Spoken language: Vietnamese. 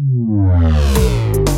Wow.